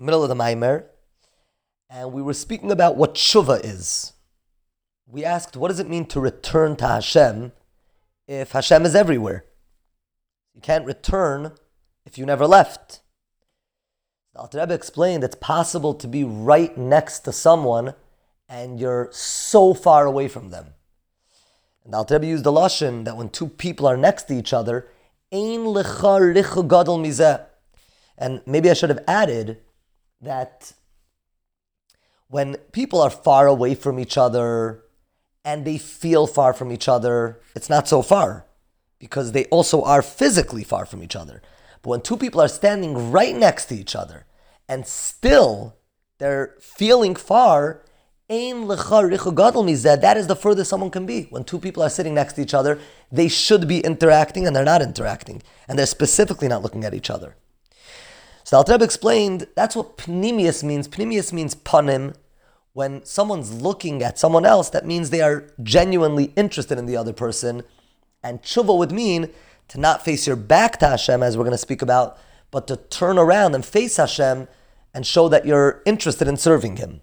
middle of the Maimer, and we were speaking about what tshuva is. We asked, what does it mean to return to Hashem if Hashem is everywhere? You can't return if you never left. The Alter Rebbe explained it's possible to be right next to someone and you're so far away from them. And the Alter Rebbe used the lashon that when two people are next to each other, ein lecha gadol mizeh. And maybe I should have added that when people are far away from each other and they feel far from each other, it's not so far because they also are physically far from each other. But when two people are standing right next to each other and still they're feeling far, that is the furthest someone can be. When two people are sitting next to each other, they should be interacting and they're not interacting. And they're specifically not looking at each other. So Alter Rebbe explained that's what pnimius means. Pnimius means panim. When someone's looking at someone else, that means they are genuinely interested in the other person. And tshuva would mean to not face your back to Hashem, as we're going to speak about, but to turn around and face Hashem and show that you're interested in serving Him.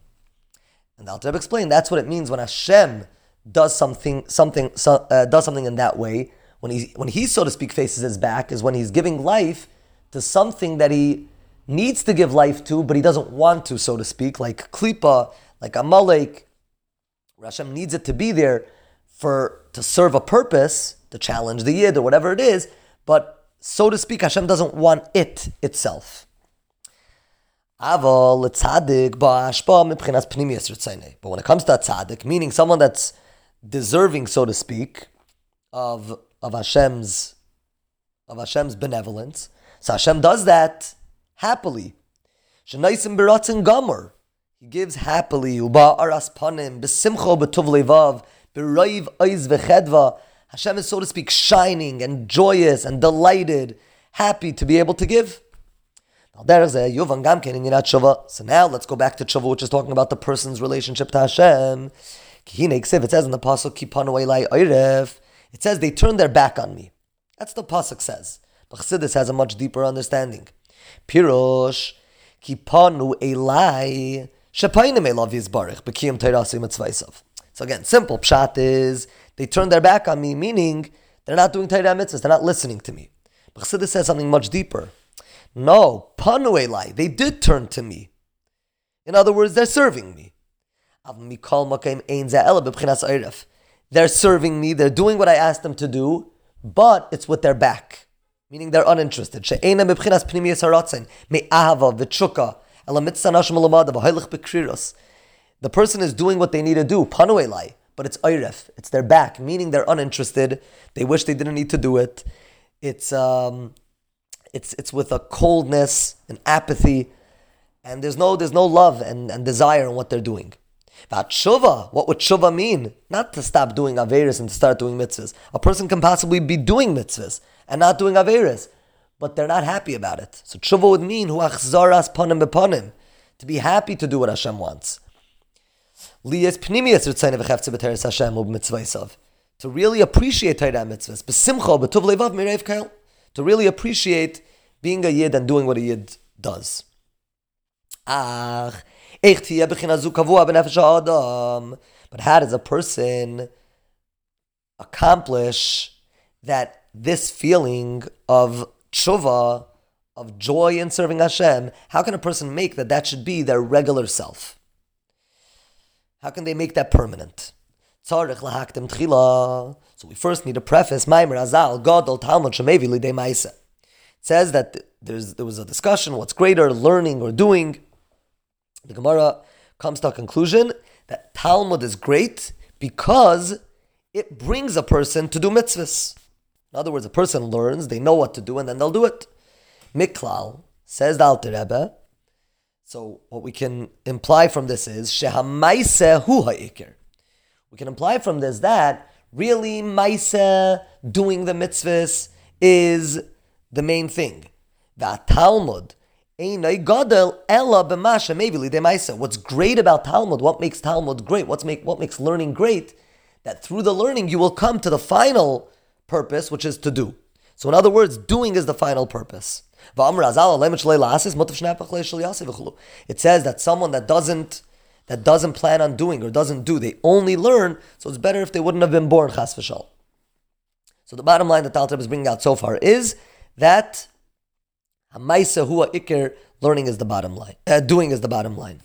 And the Alter explained that's what it means when Hashem does something, something, uh, does something in that way. When he, when he, so to speak, faces his back, is when he's giving life to something that he needs to give life to, but he doesn't want to, so to speak, like Klippa, like Amalek. Hashem needs it to be there for to serve a purpose, to challenge the Yid or whatever it is, but so to speak, Hashem doesn't want it itself. But when it comes to a tzaddik, meaning someone that's deserving, so to speak, of of Hashem's of Hashem's benevolence, so Hashem does that happily. Shenaisim beratzin gomer. He gives happily. Uba aras panim besimcho betuv levav berayv oiz vechedva. Hashem is, so to speak, shining and joyous and delighted, happy to be able to give. So now let's go back to tshuva, which is talking about the person's relationship to Hashem. It says in the pasuk, It says they turned their back on me. That's the pasuk says. But Chassidus has a much deeper understanding. Pirosh kipanu elai shepainim elav yizbarich b'kiyim teirasi mitzvaysav. So again, simple pshat is they turn their back on me, meaning they're not doing Torah mitzvahs, they're not listening to me. But says something much deeper. No, panu elai, they did turn to me. In other words, they're serving me. They're serving me, they're doing what I asked them to do, but it's with their back meaning they're uninterested. The person is doing what they need to do, panuelai, but it's oiref, it's their back, meaning they're uninterested. They wish they didn't need to do it. It's um, it's it's with a coldness and apathy, and there's no there's no love and, and desire in what they're doing. Tshuva, what would tshuva mean? Not to stop doing averis and to start doing mitzvahs. A person can possibly be doing mitzvahs and not doing averis, but they're not happy about it. So tshuva would mean hu achzaras panim bepanim, to be happy to do what Hashem wants. Liyas ritzayne v'cheftze Hashem u'b'mitzvaysav. To really appreciate Torah mitzvahs, b'simcha b'tuv levav mirev kail. To really appreciate being a yid and doing what a yid does. Ach, but how does a person accomplish that this feeling of tshuva, of joy in serving Hashem, how can a person make that that should be their regular self? How can they make that permanent? So we first need a preface. It says that there's, there was a discussion, what's greater, learning or doing. The Gemara comes to a conclusion that Talmud is great because it brings a person to do mitzvahs. In other words, a person learns, they know what to do, and then they'll do it. Miklal, says the Alter Rebbe. So what we can imply from this is shehamaise hu ha'ikir. We can imply from this that really maise doing the mitzvahs is the main thing. The Talmud What's great about Talmud, what makes Talmud great, what's make, what makes learning great, that through the learning you will come to the final purpose, which is to do. So in other words, doing is the final purpose. It says that someone that doesn't that doesn't plan on doing or doesn't do, they only learn, so it's better if they wouldn't have been born. So the bottom line that Taltab is bringing out so far is that Hamaisa Hua Ikir, learning is the bottom line. Uh, doing is the bottom line.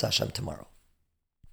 Hashem tomorrow.